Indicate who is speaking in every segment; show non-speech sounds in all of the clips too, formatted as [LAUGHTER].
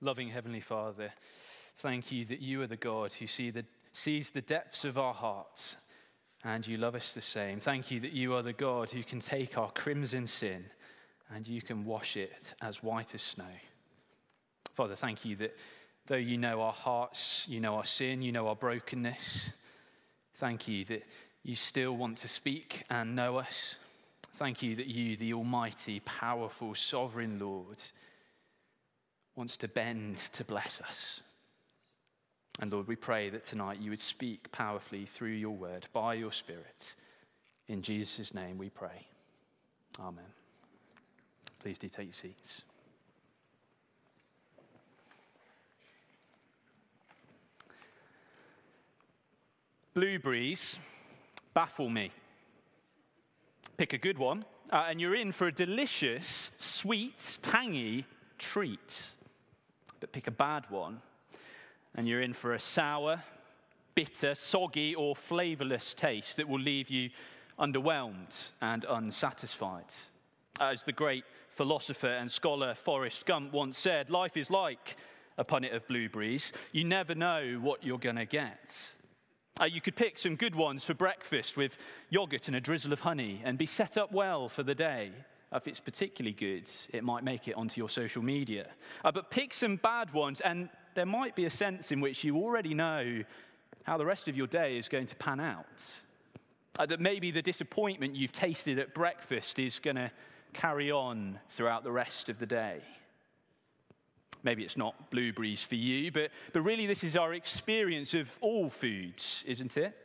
Speaker 1: Loving Heavenly Father, thank you that you are the God who see the, sees the depths of our hearts and you love us the same. Thank you that you are the God who can take our crimson sin and you can wash it as white as snow. Father, thank you that though you know our hearts, you know our sin, you know our brokenness, thank you that you still want to speak and know us. Thank you that you, the Almighty, powerful, sovereign Lord, wants to bend to bless us. And Lord, we pray that tonight you would speak powerfully through your word by your Spirit. In Jesus' name we pray. Amen. Please do take your seats. Blueberries baffle me. Pick a good one, uh, and you're in for a delicious, sweet, tangy treat but pick a bad one, and you're in for a sour, bitter, soggy, or flavorless taste that will leave you underwhelmed and unsatisfied. As the great philosopher and scholar Forrest Gump once said, life is like a punnet of blueberries. You never know what you're going to get. Uh, you could pick some good ones for breakfast with yogurt and a drizzle of honey and be set up well for the day. If it's particularly good, it might make it onto your social media. Uh, but pick some bad ones, and there might be a sense in which you already know how the rest of your day is going to pan out. Uh, that maybe the disappointment you've tasted at breakfast is going to carry on throughout the rest of the day. Maybe it's not blueberries for you, but, but really, this is our experience of all foods, isn't it?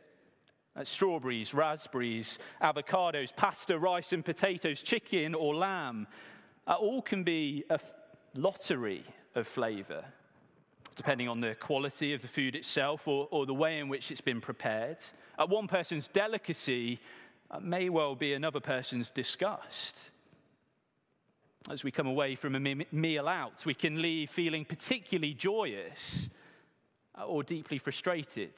Speaker 1: Uh, strawberries, raspberries, avocados, pasta, rice, and potatoes, chicken or lamb, uh, all can be a f- lottery of flavor, depending on the quality of the food itself or, or the way in which it's been prepared. Uh, one person's delicacy uh, may well be another person's disgust. As we come away from a me- meal out, we can leave feeling particularly joyous uh, or deeply frustrated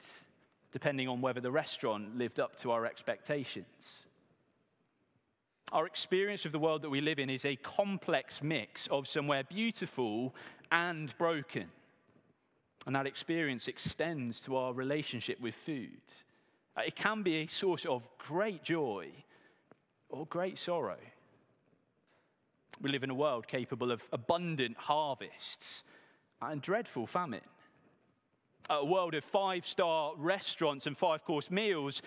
Speaker 1: depending on whether the restaurant lived up to our expectations. Our experience of the world that we live in is a complex mix of somewhere beautiful and broken. And that experience extends to our relationship with food. Uh, it can be a source of great joy or great sorrow. We live in a world capable of abundant harvests and dreadful famine a world of five star restaurants and five course meals,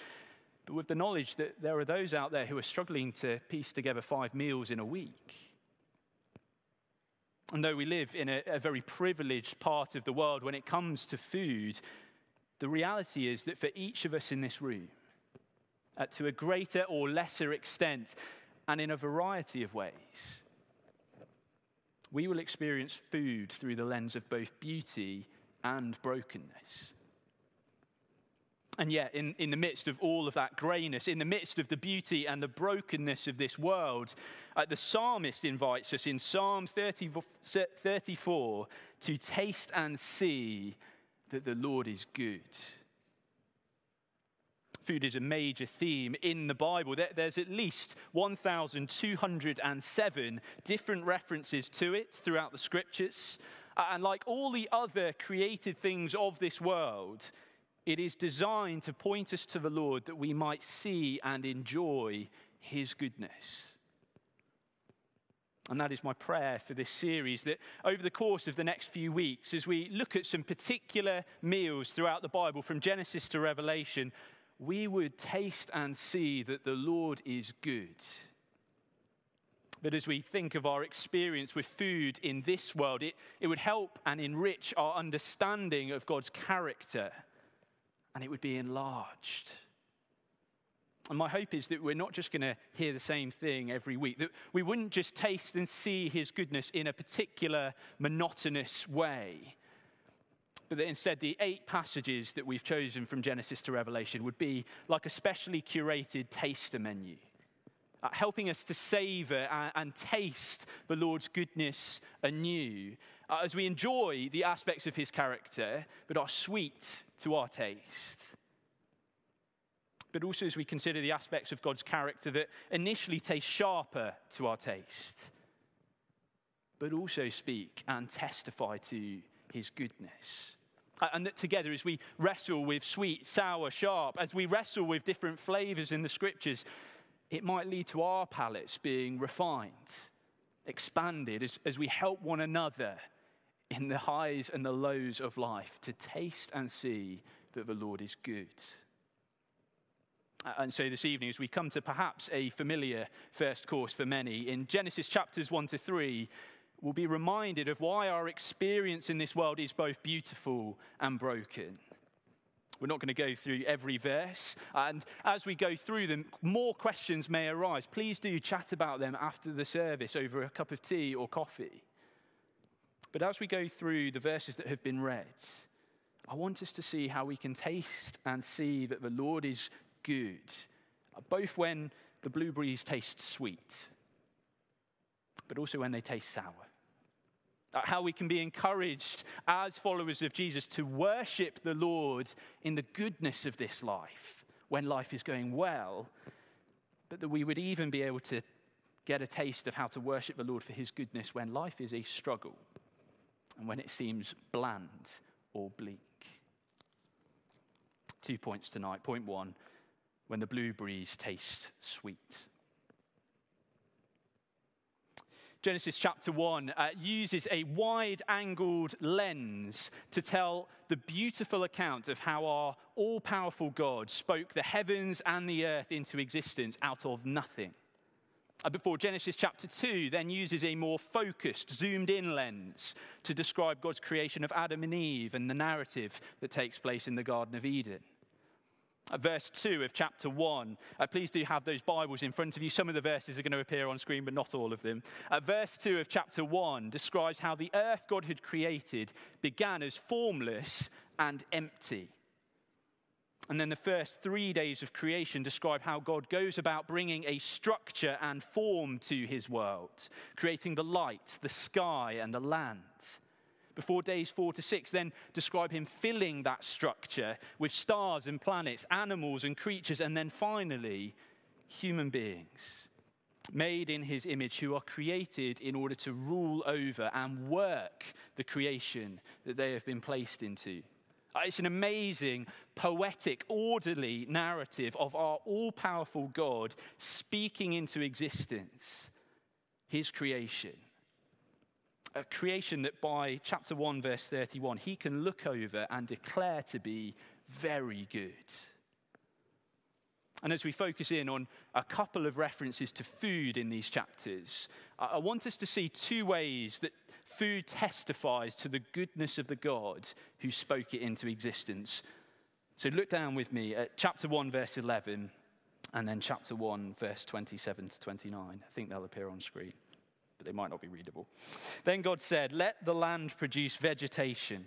Speaker 1: but with the knowledge that there are those out there who are struggling to piece together five meals in a week. And though we live in a, a very privileged part of the world when it comes to food, the reality is that for each of us in this room, uh, to a greater or lesser extent, and in a variety of ways, we will experience food through the lens of both beauty and brokenness. And yet, in, in the midst of all of that grayness, in the midst of the beauty and the brokenness of this world, uh, the psalmist invites us in Psalm 30, 34 to taste and see that the Lord is good. Food is a major theme in the Bible. There's at least 1,207 different references to it throughout the scriptures. And like all the other created things of this world, it is designed to point us to the Lord that we might see and enjoy his goodness. And that is my prayer for this series that over the course of the next few weeks, as we look at some particular meals throughout the Bible, from Genesis to Revelation, we would taste and see that the Lord is good that as we think of our experience with food in this world, it, it would help and enrich our understanding of God's character and it would be enlarged. And my hope is that we're not just going to hear the same thing every week, that we wouldn't just taste and see his goodness in a particular monotonous way, but that instead the eight passages that we've chosen from Genesis to Revelation would be like a specially curated taster menu helping us to savor and, and, taste the Lord's goodness anew uh, as we enjoy the aspects of his character that are sweet to our taste. But also as we consider the aspects of God's character that initially taste sharper to our taste, but also speak and testify to his goodness. And that together, as we wrestle with sweet, sour, sharp, as we wrestle with different flavors in the scriptures, it might lead to our palates being refined, expanded, as, as we help one another in the highs and the lows of life to taste and see that the Lord is good. And so this evening, as we come to perhaps a familiar first course for many, in Genesis chapters 1 to 3, we'll be reminded of why our experience in this world is both beautiful and broken. We're not going to go through every verse. And as we go through them, more questions may arise. Please do chat about them after the service over a cup of tea or coffee. But as we go through the verses that have been read, I want us to see how we can taste and see that the Lord is good, both when the blueberries taste sweet, but also when they taste sour. How we can be encouraged as followers of Jesus to worship the Lord in the goodness of this life when life is going well, but that we would even be able to get a taste of how to worship the Lord for his goodness when life is a struggle and when it seems bland or bleak. Two points tonight. Point one when the blueberries taste sweet. Genesis chapter 1 uh, uses a wide angled lens to tell the beautiful account of how our all powerful God spoke the heavens and the earth into existence out of nothing. Uh, before Genesis chapter 2 then uses a more focused, zoomed in lens to describe God's creation of Adam and Eve and the narrative that takes place in the Garden of Eden verse 2 of chapter 1. Uh, please do have those Bibles in front of you. Some of the verses are going to appear on screen, but not all of them. Uh, verse 2 of chapter 1 describes how the earth God had created began as formless and empty. And then the first three days of creation describe how God goes about bringing a structure and form to his world, creating the light, the sky, and the land before days four to six, then describe him filling that structure with stars and planets, animals and creatures, and then finally, human beings made in his image who are created in order to rule over and work the creation that they have been placed into. Uh, it's an amazing, poetic, orderly narrative of our all powerful God speaking into existence his creation a creation that by chapter 1, verse 31, he can look over and declare to be very good. And as we focus in on a couple of references to food in these chapters, I want us to see two ways that food testifies to the goodness of the God who spoke it into existence. So look down with me at chapter 1, verse 11, and then chapter 1, verse 27 to 29. I think they'll appear on screen but they might not be readable. Then God said, Let the land produce vegetation,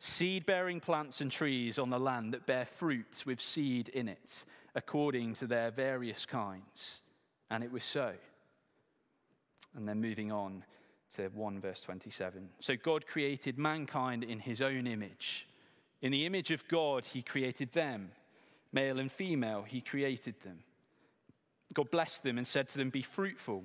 Speaker 1: seed bearing plants and trees on the land that bear fruit with seed in it, according to their various kinds. And it was so. And then moving on to 1 verse 27. So God created mankind in his own image. In the image of God, he created them. Male and female, he created them. God blessed them and said to them, Be fruitful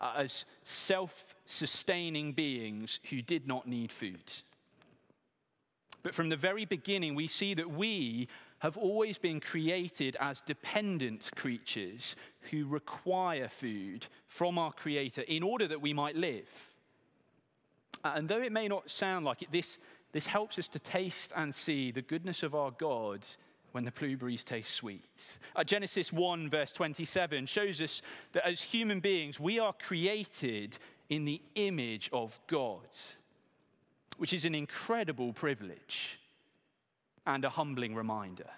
Speaker 1: Uh, as self sustaining beings who did not need food. But from the very beginning, we see that we have always been created as dependent creatures who require food from our Creator in order that we might live. Uh, and though it may not sound like it, this, this helps us to taste and see the goodness of our God when the blueberries taste sweet. Uh, Genesis 1, verse 27, shows us that as human beings, we are created in the image of God, which is an incredible privilege and a humbling reminder.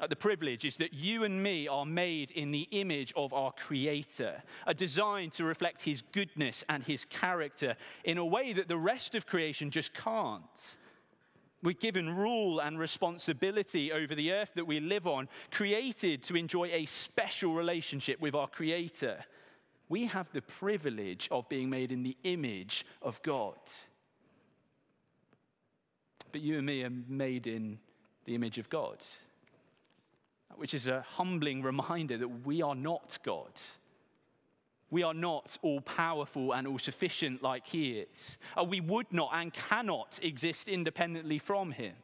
Speaker 1: Uh, the privilege is that you and me are made in the image of our Creator, a design to reflect His goodness and His character in a way that the rest of creation just can't. We're given rule and responsibility over the earth that we live on, created to enjoy a special relationship with our Creator. We have the privilege of being made in the image of God. But you and me are made in the image of God which is a humbling reminder that we are not God. We are not all powerful and all sufficient like He is. Uh, we would not and cannot exist independently from Him.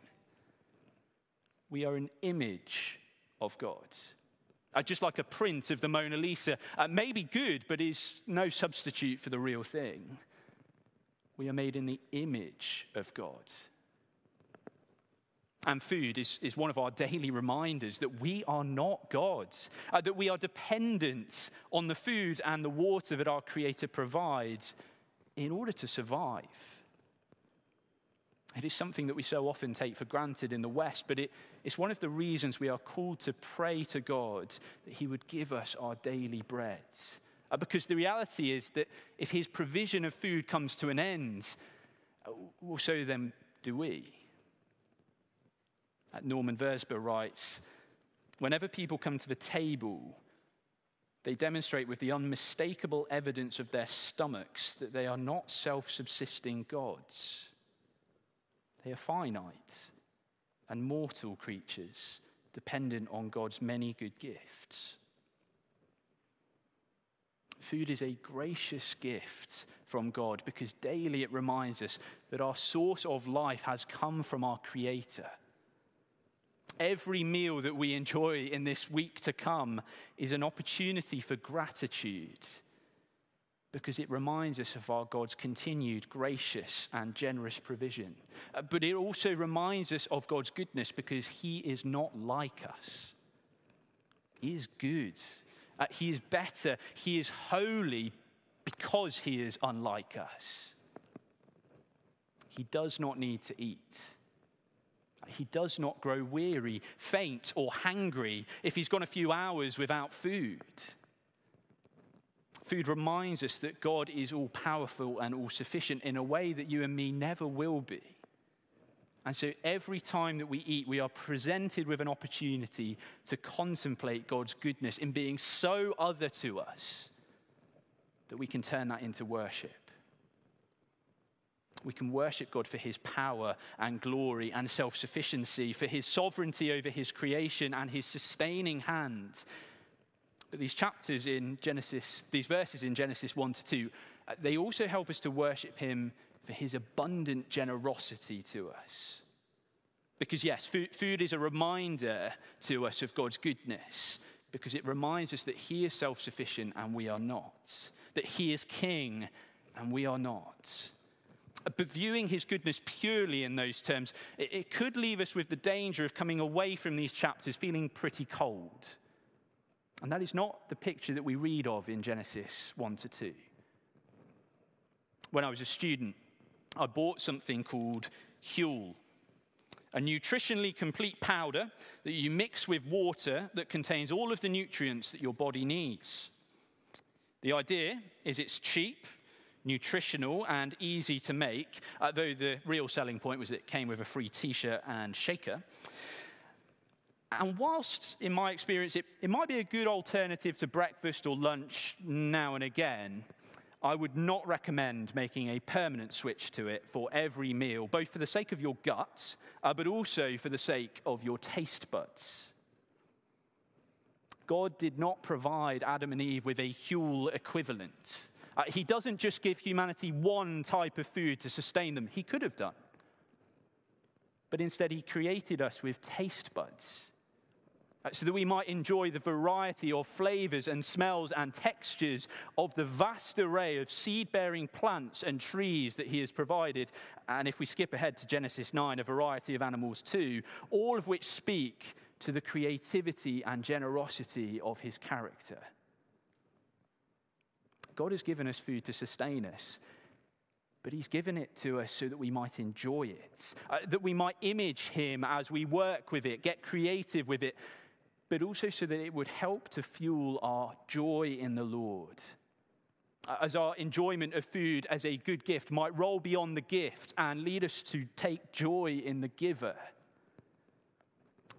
Speaker 1: We are an image of God. Uh, just like a print of the Mona Lisa uh, may be good, but is no substitute for the real thing. We are made in the image of God. And food is, is one of our [LAUGHS] daily reminders that we are not gods, uh, that we are dependent on the food and the water that our Creator provides in order to survive. It is something that we so often take for granted in the West, but it, it's one of the reasons we are called to pray to God that He would give us our daily bread. Uh, because the reality is that if His provision of food comes to an end, uh, well, so then do we. Norman Wirzba writes Whenever people come to the table, they demonstrate with the unmistakable evidence of their stomachs that they are not self subsisting gods. They are finite and mortal creatures dependent on God's many good gifts. Food is a gracious gift from God because daily it reminds us that our source of life has come from our Creator Every meal that we enjoy in this week to come is an opportunity for gratitude because it reminds us of our God's continued gracious and generous provision. Uh, but it also reminds us of God's goodness because He is not like us. He is good, uh, He is better, He is holy because He is unlike us. He does not need to eat he does not grow weary, faint, or hangry if he's gone a few hours without food. Food reminds us that God is all powerful and all sufficient in a way that you and me never will be. And so every time that we eat, we are presented with an opportunity to contemplate God's goodness in being so other to us that we can turn that into worship. We can worship God for his power and glory and self sufficiency, for his sovereignty over his creation and his sustaining hand. But these chapters in Genesis, these verses in Genesis 1 to 2, uh, they also help us to worship him for his abundant generosity to us. Because, yes, food, food is a reminder to us of God's goodness, because it reminds us that he is self sufficient and we are not, that he is king and we are not but viewing his goodness purely in those terms, it, it could leave us with the danger of coming away from these chapters feeling pretty cold. And that is not the picture that we read of in Genesis 1 to 2. When I was a student, I bought something called Huel, a nutritionally complete powder that you mix with water that contains all of the nutrients that your body needs. The idea is it's cheap, nutritional and easy to make, uh, though the real selling point was it came with a free t shirt and shaker. And whilst, in my experience, it, it might be a good alternative to breakfast or lunch now and again, I would not recommend making a permanent switch to it for every meal, both for the sake of your gut, uh, but also for the sake of your taste buds. God did not provide Adam and Eve with a Huel equivalent. Uh, he doesn't just give humanity one type of food to sustain them, he could have done. But instead, he created us with taste buds uh, so that we might enjoy the variety of flavors and smells and textures of the vast array of seed bearing plants and trees that he has provided. And if we skip ahead to Genesis 9, a variety of animals too, all of which speak to the creativity and generosity of his character. God has given us food to sustain us, but He's given it to us so that we might enjoy it, uh, that we might image Him as we work with it, get creative with it, but also so that it would help to fuel our joy in the Lord. As our enjoyment of food as a good gift might roll beyond the gift and lead us to take joy in the giver.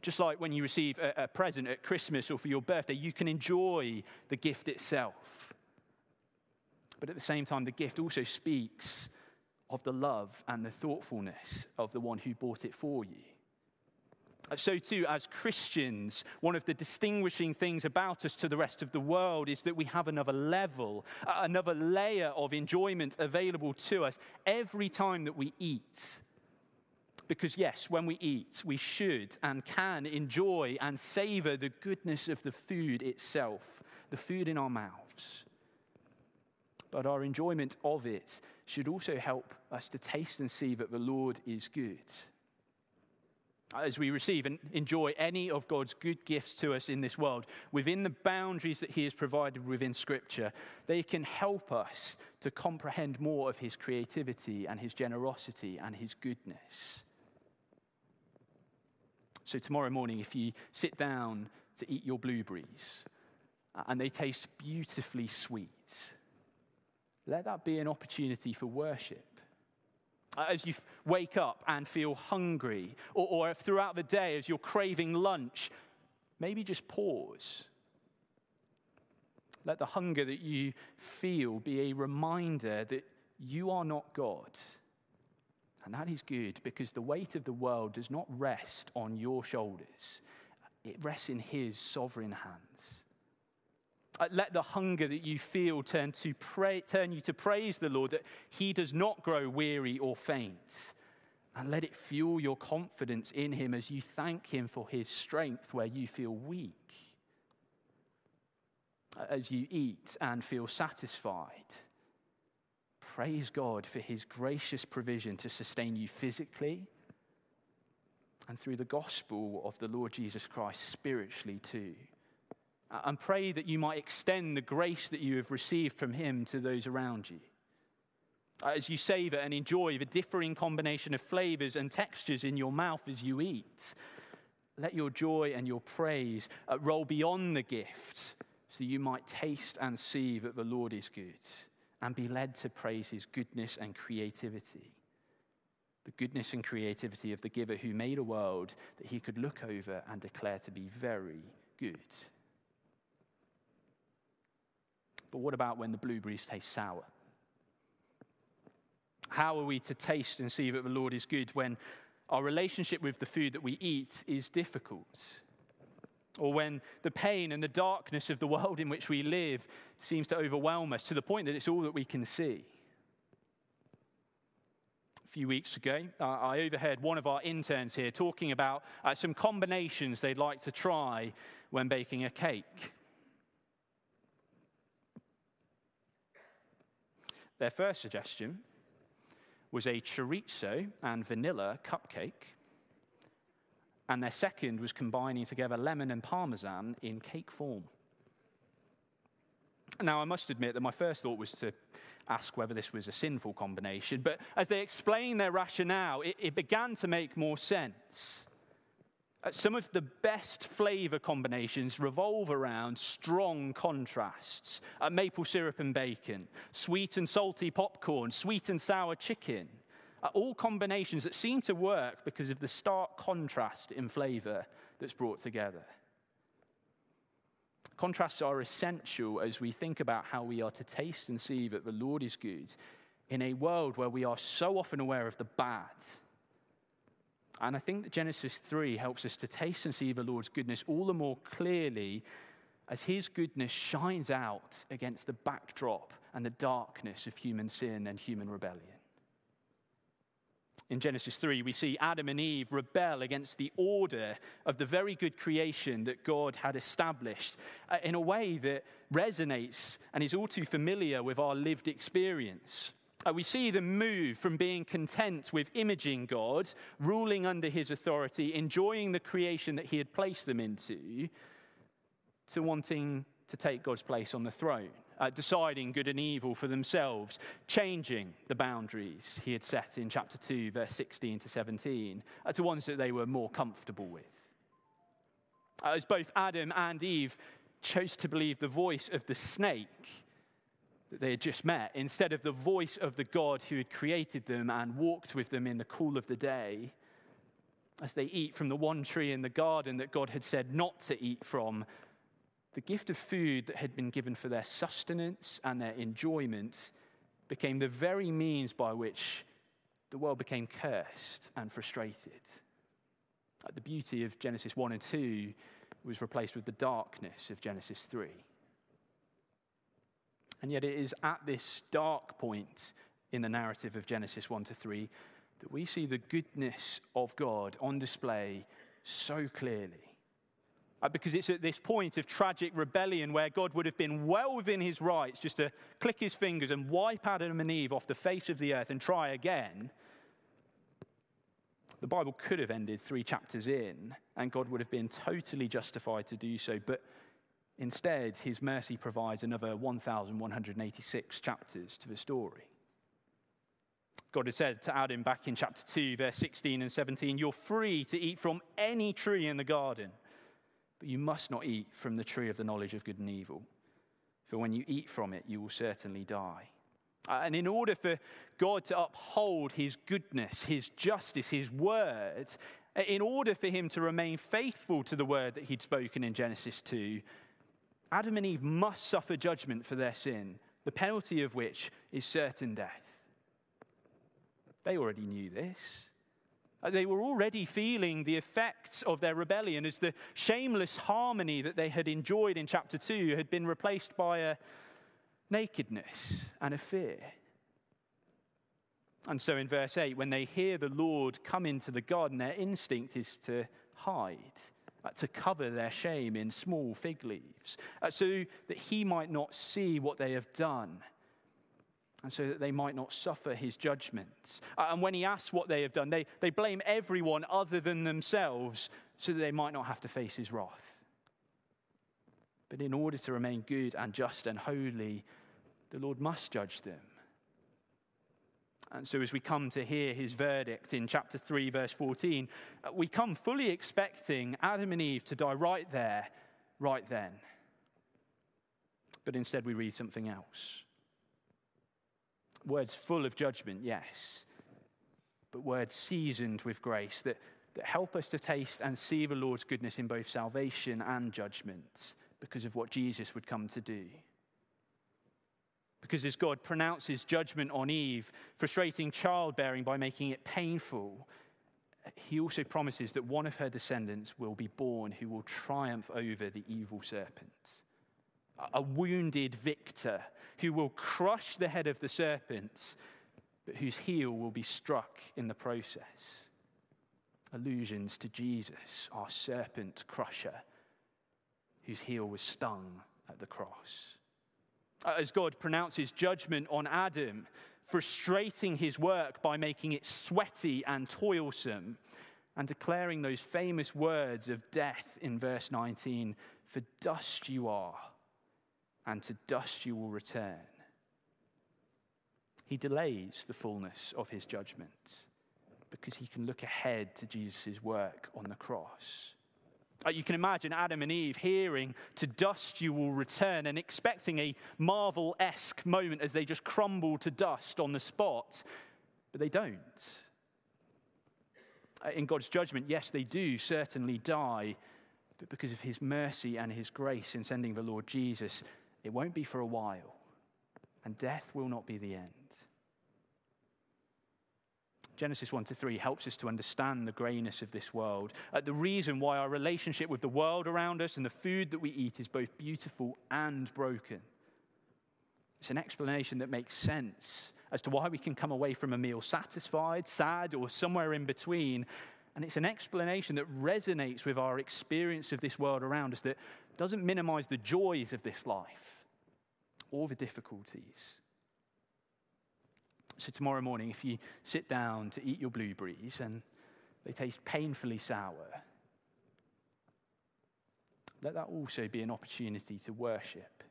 Speaker 1: Just like when you receive a present at Christmas or for your birthday, you can enjoy the gift itself. But at the same time, the gift also speaks of the love and the thoughtfulness of the one who bought it for you. So, too, as Christians, one of the distinguishing things about us to the rest of the world is that we have another level, another layer of enjoyment available to us every time that we eat. Because, yes, when we eat, we should and can enjoy and savor the goodness of the food itself, the food in our mouths. But our enjoyment of it should also help us to taste and see that the Lord is good as we receive and enjoy any of God's good gifts to us in this world, within the boundaries that He has provided within Scripture, they can help us to comprehend more of His creativity and His generosity and His goodness. So, tomorrow morning, if you sit down to eat your blueberries and they taste beautifully sweet, let that be an opportunity for worship as you wake up and feel hungry, or, or throughout the day as you're craving lunch, maybe just pause. Let the hunger that you feel be a reminder that you are not God. And that is good because the weight of the world does not rest on your shoulders, it rests in His sovereign hands. Uh, let the hunger that you feel turn, to pray, turn you to praise the Lord, that He does not grow weary or faint. And let it fuel your confidence in Him as you thank Him for His strength where you feel weak. As you eat and feel satisfied, praise God for His gracious provision to sustain you physically and through the gospel of the Lord Jesus Christ spiritually too and pray that you might extend the grace that you have received from Him to those around you. As you savor and enjoy the differing combination of flavors and textures in your mouth as you eat, let your joy and your praise uh, roll beyond the gift so you might taste and see that the Lord is good and be led to praise His goodness and creativity. The goodness and creativity of the giver who made a world that He could look over and declare to be very good. But what about when the blueberries taste sour? How are we to taste and see that the Lord is good when our relationship with the food that we eat is difficult? Or when the pain and the darkness of the world in which we live seems to overwhelm us to the point that it's all that we can see? A few weeks ago, uh, I overheard one of our interns here talking about uh, some combinations they'd like to try when baking a cake. Their first suggestion was a chorizo and vanilla cupcake. And their second was combining together lemon and parmesan in cake form. Now, I must admit that my first thought was to ask whether this was a sinful combination, but as they explained their rationale, it, it began to make more sense. Uh, some of the best flavor combinations revolve around strong contrasts uh, maple syrup and bacon, sweet and salty popcorn, sweet and sour chicken. Uh, all combinations that seem to work because of the stark contrast in flavor that's brought together. Contrasts are essential as we think about how we are to taste and see that the Lord is good in a world where we are so often aware of the bad and I think that Genesis 3 helps us to taste and see the Lord's goodness all the more clearly as his goodness shines out against the backdrop and the darkness of human sin and human rebellion. In Genesis 3, we see Adam and Eve rebel against the order of the very good creation that God had established uh, in a way that resonates and is all too familiar with our lived experience. Uh, we see them move from being content with imaging God, ruling under his authority, enjoying the creation that he had placed them into, to wanting to take God's place on the throne, uh, deciding good and evil for themselves, changing the boundaries he had set in chapter 2, verse 16 to 17, uh, to ones that they were more comfortable with. As both Adam and Eve chose to believe the voice of the snake that they had just met instead of the voice of the God who had created them and walked with them in the cool of the day, as they eat from the one tree in the garden that God had said not to eat from, the gift of food that had been given for their sustenance and their enjoyment became the very means by which the world became cursed and frustrated. The beauty of Genesis 1 and 2 was replaced with the darkness of Genesis 3. And yet, it is at this dark point in the narrative of Genesis 1 to 3 that we see the goodness of God on display so clearly. Uh, because it's at this point of tragic rebellion where God would have been well within his rights just to click his fingers and wipe Adam and Eve off the face of the earth and try again. The Bible could have ended three chapters in, and God would have been totally justified to do so. But instead, his mercy provides another 1,186 chapters to the story. God had said to Adam back in chapter 2, verse 16 and 17, You're free to eat from any tree in the garden, but you must not eat from the tree of the knowledge of good and evil. For when you eat from it, you will certainly die. Uh, and in order for God to uphold his goodness, his justice, his word, uh, in order for him to remain faithful to the word that he'd spoken in Genesis 2, Adam and Eve must suffer judgment for their sin, the penalty of which is certain death. They already knew this. Uh, they were already feeling the effects of their rebellion as the shameless harmony that they had enjoyed in chapter 2 had been replaced by a nakedness and a fear. And so in verse 8, when they hear the Lord come into the garden, their instinct is to hide, uh, to cover their shame in small fig leaves, uh, so that he might not see what they have done and so that they might not suffer his judgments. Uh, and when he asks what they have done, they, they blame everyone other than themselves so that they might not have to face his wrath. But in order to remain good and just and holy, the Lord must judge them. And so, as we come to hear his verdict in chapter 3, verse 14, uh, we come fully expecting Adam and Eve to die right there, right then. But instead, we read something else. Words full of judgment, yes, but words seasoned with grace that, that help us to taste and see the Lord's goodness in both salvation and judgment because of what Jesus would come to do. Because as God pronounces judgment on Eve, frustrating childbearing by making it painful, he also promises that one of her descendants will be born who will triumph over the evil serpent a wounded victor who will crush the head of the serpent, but whose heel will be struck in the process. Allusions to Jesus, our serpent crusher, whose heel was stung at the cross. Uh, as God pronounces judgment on Adam, frustrating his work by making it sweaty and toilsome, and declaring those famous words of death in verse 19 For dust you are and to dust you will return. He delays the fullness of his judgment because he can look ahead to Jesus' work on the cross. Uh, you can imagine Adam and Eve hearing, To dust you will return, and expecting a Marvel esque moment as they just crumble to dust on the spot. But they don't. Uh, in God's judgment, yes, they do certainly die, but because of his mercy and his grace in sending the Lord Jesus, it won't be for a while, and death will not be the end. Genesis 1 to 3 helps us to understand the grayness of this world. Uh, the reason why our relationship with the world around us and the food that we eat is both beautiful and broken. It's an explanation that makes sense as to why we can come away from a meal satisfied, sad, or somewhere in between. And it's an explanation that resonates with our experience of this world around us that doesn't minimize the joys of this life or the difficulties. So, tomorrow morning, if you sit down to eat your blueberries and they taste painfully sour, let that also be an opportunity to worship.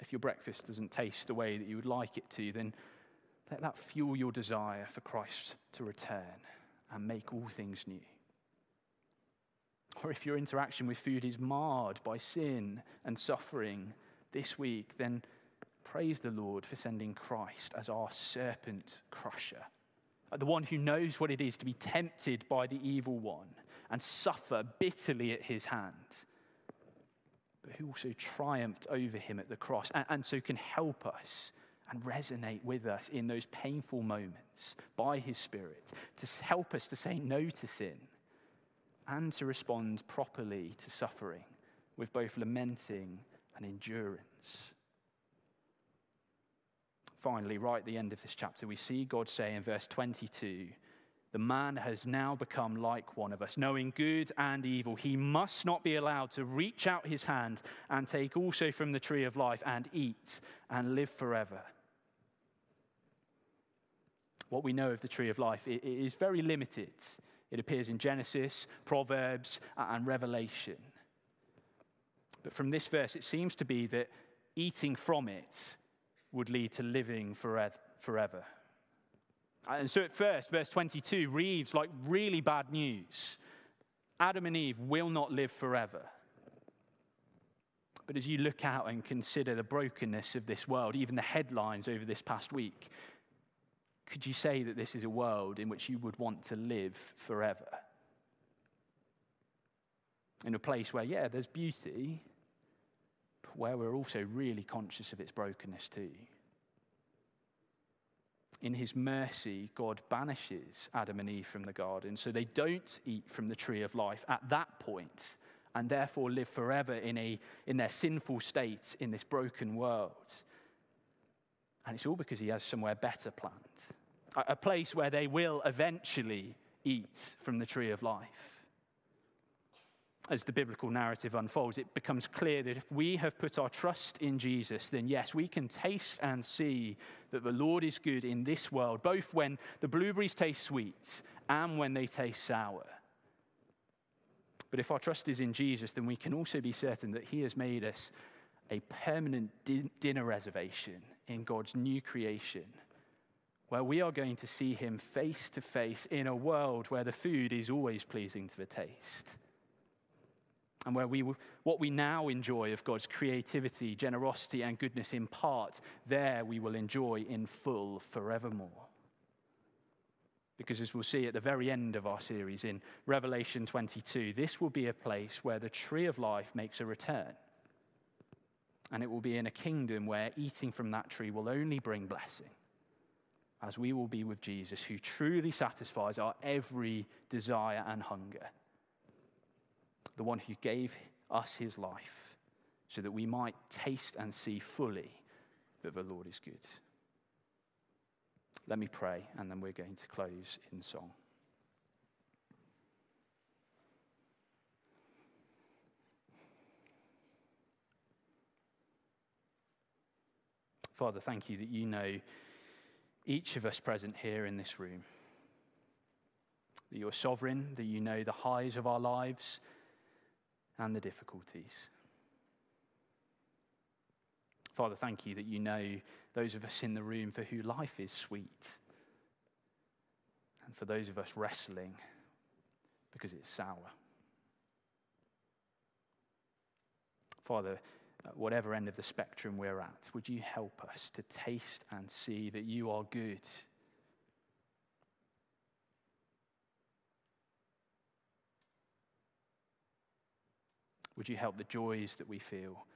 Speaker 1: If your breakfast doesn't taste the way that you would like it to, then let that fuel your desire for Christ to return and make all things new. or if your interaction with food is marred by sin and suffering this week, then praise the Lord for sending Christ as our serpent crusher, the one who knows what it is to be tempted by the evil one and suffer bitterly at his hand, but who also triumphed over him at the cross and, and so can help us and resonate with us in those painful moments by his Spirit to help us to say no to sin and to respond properly to suffering with both lamenting and endurance. Finally, right at the end of this chapter, we see God say in verse 22 the man has now become like one of us, knowing good and evil. He must not be allowed to reach out his hand and take also from the tree of life and eat and live forever. What we know of the tree of life is very limited. It appears in Genesis, Proverbs, and Revelation. But from this verse, it seems to be that eating from it would lead to living forever. Uh, and so at first, verse 22 reads like really bad news Adam and Eve will not live forever. But as you look out and consider the brokenness of this world, even the headlines over this past week, could you say that this is a world in which you would want to live forever? In a place where, yeah, there's beauty, where we're also really conscious of its brokenness too in his mercy, God banishes Adam and Eve from the garden so they don't eat from the tree of life at that point and therefore live forever in, a, in their sinful state in this broken world. And it's all because he has somewhere better planned a, a place where they will eventually eat from the tree of life as the biblical narrative unfolds, it becomes clear that if we have put our trust in Jesus, then yes, we can taste and see that the Lord is good in this world, both when the blueberries taste sweet and when they taste sour. But if our trust is in Jesus, then we can also be certain that He has made us a permanent din- dinner reservation in God's new creation, where we are going to see Him face to face in a world where the food is always pleasing to the taste and where we, what we now enjoy of God's creativity, generosity, and goodness in part, there we will enjoy in full forevermore. Because as we'll see at the very end of our series in Revelation 22, this will be a place where the tree of life makes a return. And it will be in a kingdom where eating from that tree will only bring blessing, as we will be with Jesus, who truly satisfies our every desire and hunger the one who gave us his life so that we might taste and see fully that the Lord is good. Let me pray, and then we're going to close in song. Father, thank you that you know each of us present here in this room. That you're sovereign, that you know the highs of our lives and the difficulties. Father, thank you that you know those of us in the room for who life is sweet, and for those of us wrestling because it's sour. Father, whatever end of the spectrum we're at, would you help us to taste and see that you are good Would you help the joys that we feel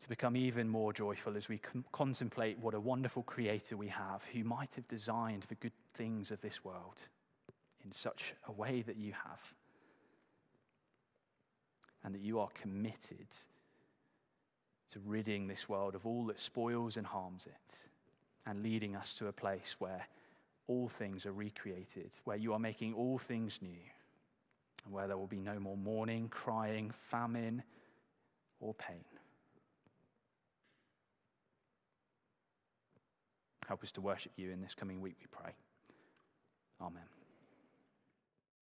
Speaker 1: to become even more joyful as we com- contemplate what a wonderful creator we have who might have designed the good things of this world in such a way that you have? And that you are committed to ridding this world of all that spoils and harms it and leading us to a place where all things are recreated, where you are making all things new where there will be no more mourning, crying, famine, or pain. Help us to worship you in this coming week, we pray. Amen.